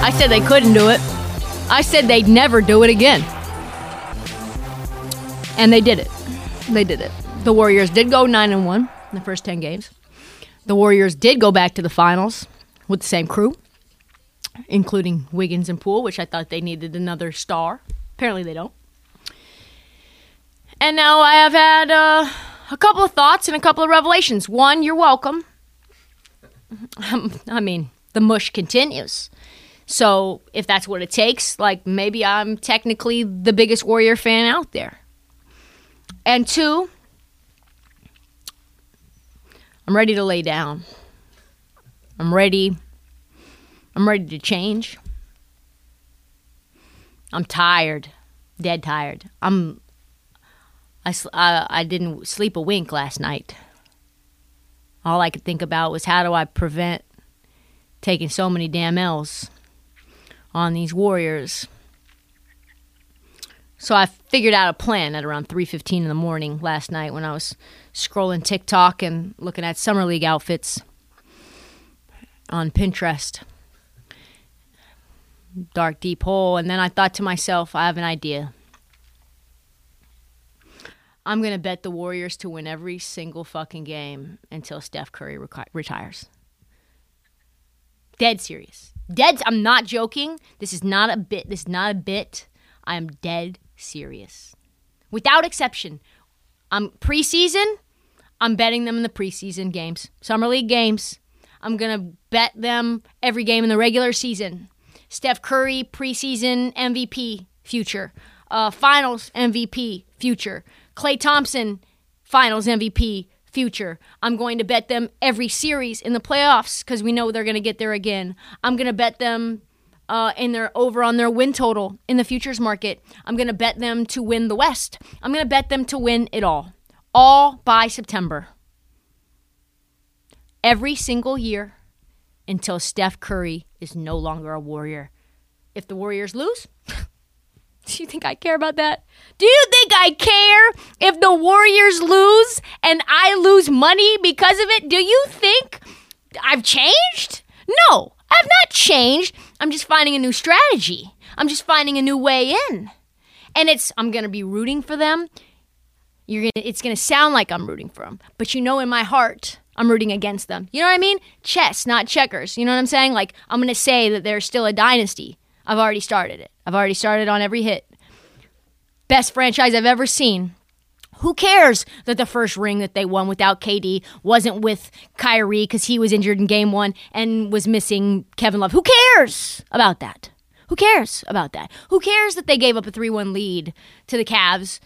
I said they couldn't do it. I said they'd never do it again. And they did it. They did it. The Warriors did go 9 and 1 in the first 10 games. The Warriors did go back to the finals with the same crew, including Wiggins and Poole, which I thought they needed another star. Apparently they don't. And now I have had uh, a couple of thoughts and a couple of revelations. One, you're welcome. I mean, the mush continues. So if that's what it takes, like maybe I'm technically the biggest Warrior fan out there. And two, I'm ready to lay down. I'm ready. I'm ready to change. I'm tired, dead tired. I'm. I, I, I didn't sleep a wink last night. All I could think about was how do I prevent taking so many damn L's on these Warriors. So I figured out a plan at around 3:15 in the morning last night when I was scrolling TikTok and looking at summer league outfits on Pinterest. Dark deep hole and then I thought to myself, I have an idea. I'm going to bet the Warriors to win every single fucking game until Steph Curry reti- retires. Dead serious. Dead I'm not joking. This is not a bit. This is not a bit. I am dead serious. Without exception. I'm preseason, I'm betting them in the preseason games. Summer League games. I'm going to bet them every game in the regular season. Steph Curry, preseason MVP, future. Uh, finals MVP, future. Klay Thompson, finals MVP, future. I'm going to bet them every series in the playoffs because we know they're going to get there again. I'm going to bet them uh, in their over on their win total in the futures market. I'm going to bet them to win the West. I'm going to bet them to win it all, all by September. Every single year until Steph Curry is no longer a Warrior. If the Warriors lose, do you think I care about that? Do you think I care if the Warriors lose and I lose money because of it? Do you think I've changed? No, I've not changed. I'm just finding a new strategy. I'm just finding a new way in. And it's I'm going to be rooting for them. You're going to it's going to sound like I'm rooting for them, but you know in my heart I'm rooting against them. You know what I mean? Chess, not checkers. You know what I'm saying? Like I'm going to say that they're still a dynasty. I've already started it. I've already started on every hit. Best franchise I've ever seen. Who cares that the first ring that they won without KD wasn't with Kyrie because he was injured in game one and was missing Kevin Love? Who cares about that? Who cares about that? Who cares that they gave up a 3 1 lead to the Cavs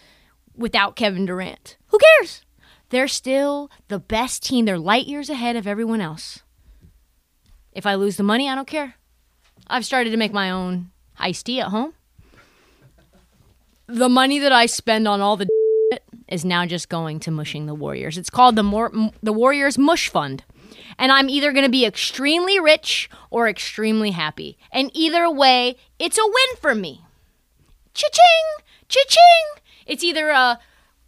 without Kevin Durant? Who cares? They're still the best team. They're light years ahead of everyone else. If I lose the money, I don't care. I've started to make my own iced tea at home. The money that I spend on all the is now just going to mushing the Warriors. It's called the Mor- the Warriors Mush Fund. And I'm either going to be extremely rich or extremely happy. And either way, it's a win for me. Cha-ching! Cha-ching! It's either a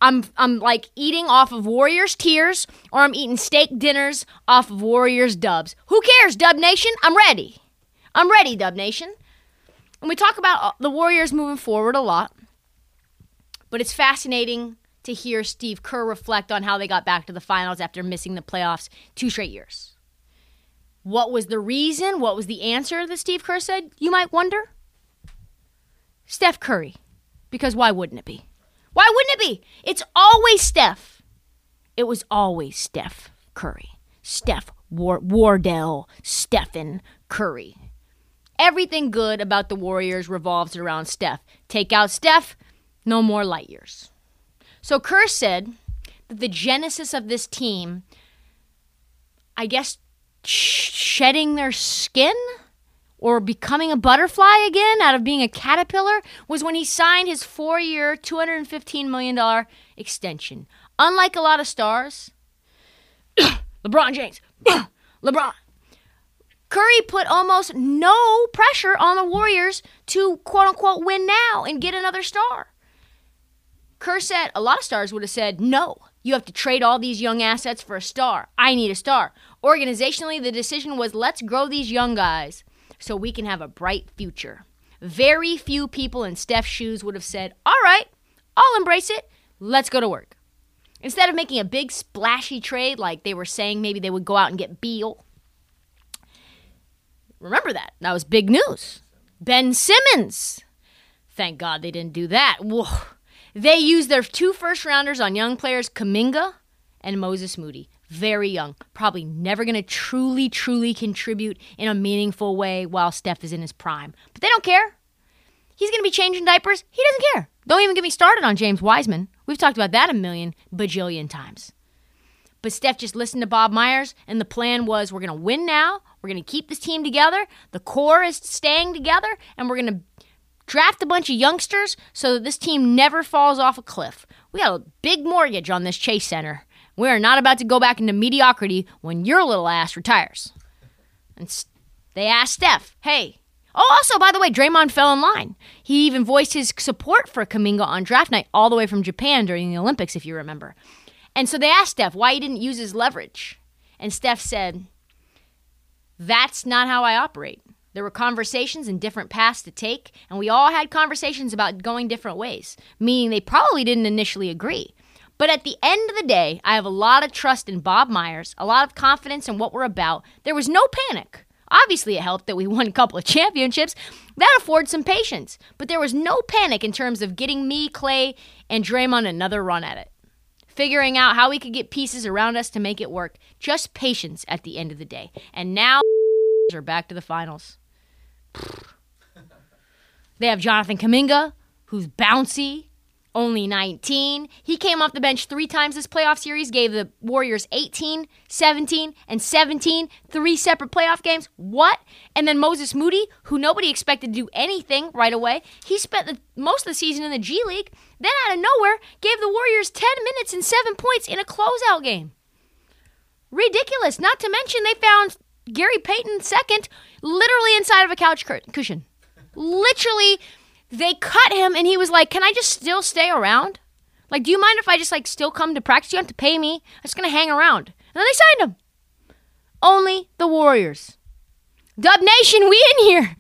I'm I'm like eating off of Warriors tears or I'm eating steak dinners off of Warriors dubs. Who cares, Dub Nation? I'm ready. I'm ready, Dub Nation. And we talk about uh, the Warriors moving forward a lot. But it's fascinating to hear Steve Kerr reflect on how they got back to the finals after missing the playoffs two straight years. What was the reason? What was the answer that Steve Kerr said? You might wonder. Steph Curry. Because why wouldn't it be? Why wouldn't it be? It's always Steph. It was always Steph Curry. Steph War- Wardell Stephen Curry. Everything good about the Warriors revolves around Steph. Take out Steph, no more light years. So Kerr said that the genesis of this team, I guess, sh- shedding their skin or becoming a butterfly again out of being a caterpillar was when he signed his four year, $215 million extension. Unlike a lot of stars, LeBron James, LeBron, Curry put almost no pressure on the Warriors to quote unquote win now and get another star. Kerr said a lot of stars would have said, no, you have to trade all these young assets for a star. I need a star. Organizationally, the decision was let's grow these young guys so we can have a bright future. Very few people in Steph's shoes would have said, all right, I'll embrace it. Let's go to work. Instead of making a big splashy trade like they were saying maybe they would go out and get Beal. Remember that. That was big news. Ben Simmons. Thank God they didn't do that. Whoa. They used their two first rounders on young players, Kuminga and Moses Moody. Very young. Probably never going to truly, truly contribute in a meaningful way while Steph is in his prime. But they don't care. He's going to be changing diapers. He doesn't care. Don't even get me started on James Wiseman. We've talked about that a million bajillion times. But Steph just listened to Bob Myers, and the plan was we're going to win now. We're going to keep this team together. The core is staying together, and we're going to draft a bunch of youngsters so that this team never falls off a cliff. We got a big mortgage on this Chase Center. We are not about to go back into mediocrity when your little ass retires. And they asked Steph, hey, Oh, also, by the way, Draymond fell in line. He even voiced his support for Kuminga on draft night all the way from Japan during the Olympics, if you remember. And so they asked Steph why he didn't use his leverage. And Steph said, That's not how I operate. There were conversations and different paths to take, and we all had conversations about going different ways, meaning they probably didn't initially agree. But at the end of the day, I have a lot of trust in Bob Myers, a lot of confidence in what we're about. There was no panic. Obviously, it helped that we won a couple of championships. That affords some patience. But there was no panic in terms of getting me, Klay, and Draymond another run at it. Figuring out how we could get pieces around us to make it work. Just patience at the end of the day. And now are back to the finals. They have Jonathan Kuminga, who's bouncy, only 19. He came off the bench three times this playoff series, gave the Warriors 18, 17, and 17, three separate playoff games. What? And then Moses Moody, who nobody expected to do anything right away, he spent the, most of the season in the G League, then out of nowhere gave the Warriors 10 minutes and seven points in a closeout game. Ridiculous. Not to mention they found Gary Payton second, literally inside of a couch cushion. Literally they cut him and he was like, Can I just still stay around? Like, do you mind if I just like still come to practice? You have to pay me. I'm just gonna hang around. And then they signed him. Only the Warriors. Dub Nation, we in here.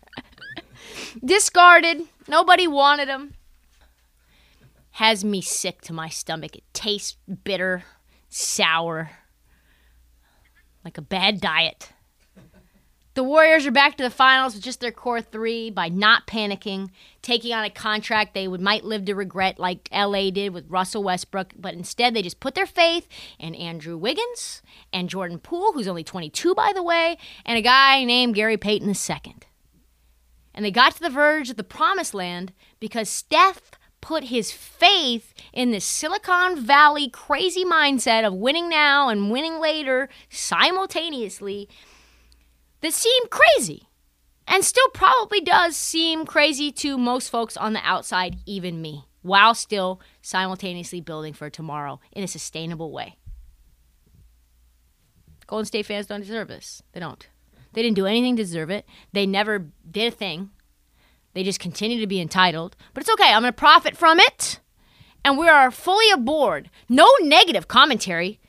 Discarded. Nobody wanted him. Has me sick to my stomach. It tastes bitter, sour, like a bad diet. The Warriors are back to the finals with just their core three by not panicking, taking on a contract they would might live to regret, like LA did with Russell Westbrook. But instead, they just put their faith in Andrew Wiggins and Jordan Poole, who's only 22 by the way, and a guy named Gary Payton II. And they got to the verge of the promised land because Steph put his faith in this Silicon Valley crazy mindset of winning now and winning later simultaneously that seemed crazy and still probably does seem crazy to most folks on the outside, even me, while still simultaneously building for tomorrow in a sustainable way. Golden State fans don't deserve this. They don't. They didn't do anything to deserve it. They never did a thing. They just continue to be entitled. But it's okay. I'm going to profit from it. And we are fully aboard. No negative commentary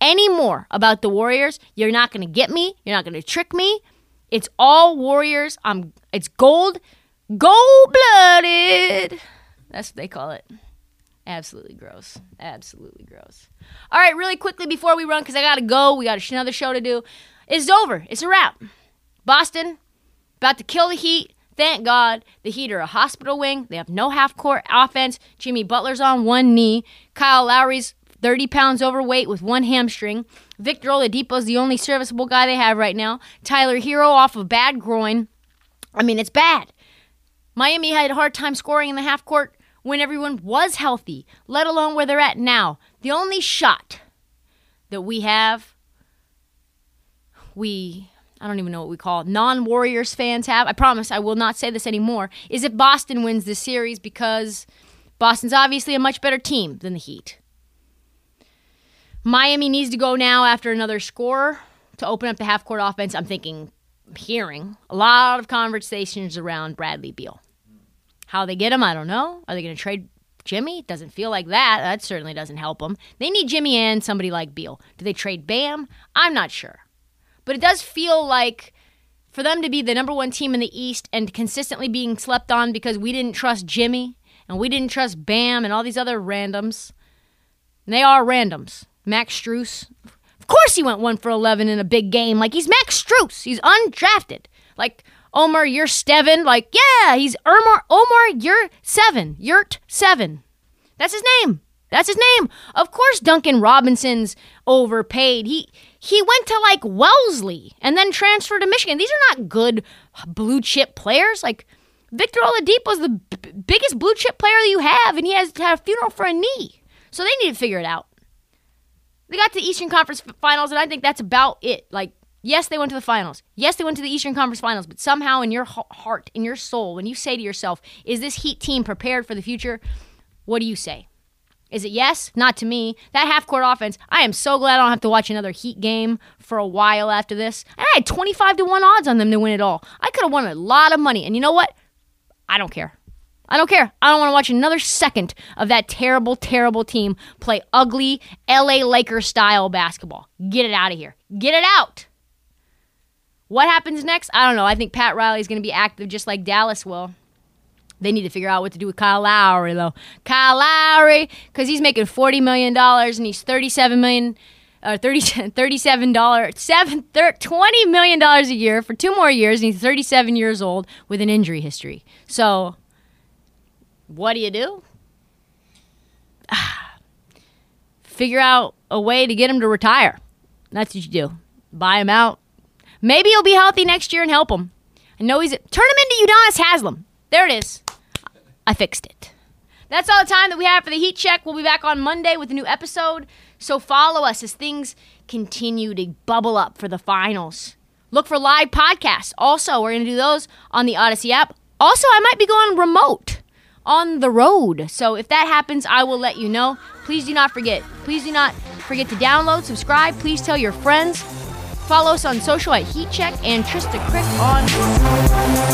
anymore about the Warriors. You're not going to get me. You're not going to trick me. It's all Warriors. I'm it's gold gold blooded. That's what they call it. Absolutely gross. Absolutely gross. All right, really quickly before we run cuz I got to go. We got another show to do. It's over. It's a wrap. Boston about to kill the Heat. Thank God the Heat are a hospital wing. They have no half court offense. Jimmy Butler's on one knee. Kyle Lowry's 30 pounds overweight with one hamstring. Victor Oladipo's the only serviceable guy they have right now. Tyler Herro off a bad groin. I mean, it's bad. Miami had a hard time scoring in the half court when everyone was healthy, let alone where they're at now. The only shot that we have, we, I don't even know what we call non Warriors fans have, I promise I will not say this anymore, is if Boston wins this series because Boston's obviously a much better team than the Heat. Miami needs to go now after another score to open up the half court offense. I'm thinking, hearing a lot of conversations around Bradley Beal. How they get him, I don't know. Are they going to trade Jimmy? Doesn't feel like that. That certainly doesn't help them. They need Jimmy and somebody like Beal. Do they trade Bam? I'm not sure. But it does feel like for them to be the number one team in the East and consistently being slept on because we didn't trust Jimmy and we didn't trust Bam and all these other randoms. And they are randoms. Max Strus. Of course he went one for 11 in a big game. Like he's Max Strus. He's undrafted. Like Omar, you're Steven. Like, yeah, he's Omar, Omar, you're seven. Yurt seven. That's his name. That's his name. Of course, Duncan Robinson's overpaid. He he went to like Wellesley and then transferred to Michigan. These are not good blue chip players. Like Victor Oladipo's the b- biggest blue chip player that you have, and he has to have a funeral for a knee. So they need to figure it out. They got to the Eastern Conference Finals, and I think that's about it. Like Yes, they went to the finals. Yes, they went to the Eastern Conference Finals, but somehow in your heart, in your soul, when you say to yourself, is this Heat team prepared for the future? What do you say? Is it yes? Not to me. That half court offense, I am so glad I don't have to watch another Heat game for a while after this. And I had 25 to 1 odds on them to win it all. I could have won a lot of money. And you know what? I don't care. I don't care. I don't want to watch another second of that terrible, terrible team play ugly LA Lakers style basketball. Get it out of here. Get it out. What happens next? I don't know. I think Pat Riley's going to be active just like Dallas will. They need to figure out what to do with Kyle Lowry, though. Kyle Lowry, because he's making $40 million and he's $37 million. Uh, 30, $37, seven, $20 million a year for two more years, and he's 37 years old with an injury history. So, what do you do? Figure out a way to get him to retire. That's what you do. Buy him out, Maybe he'll be healthy next year and help him. I know he's turn him into Udonis Haslem. There it is. I fixed it. That's all the time that we have for the heat check. We'll be back on Monday with a new episode. So follow us as things continue to bubble up for the finals. Look for live podcasts. Also, we're going to do those on the Odyssey app. Also, I might be going remote on the road. So if that happens, I will let you know. Please do not forget. Please do not forget to download, subscribe. Please tell your friends. Follow us on social at Heat Check and Trista Crick on.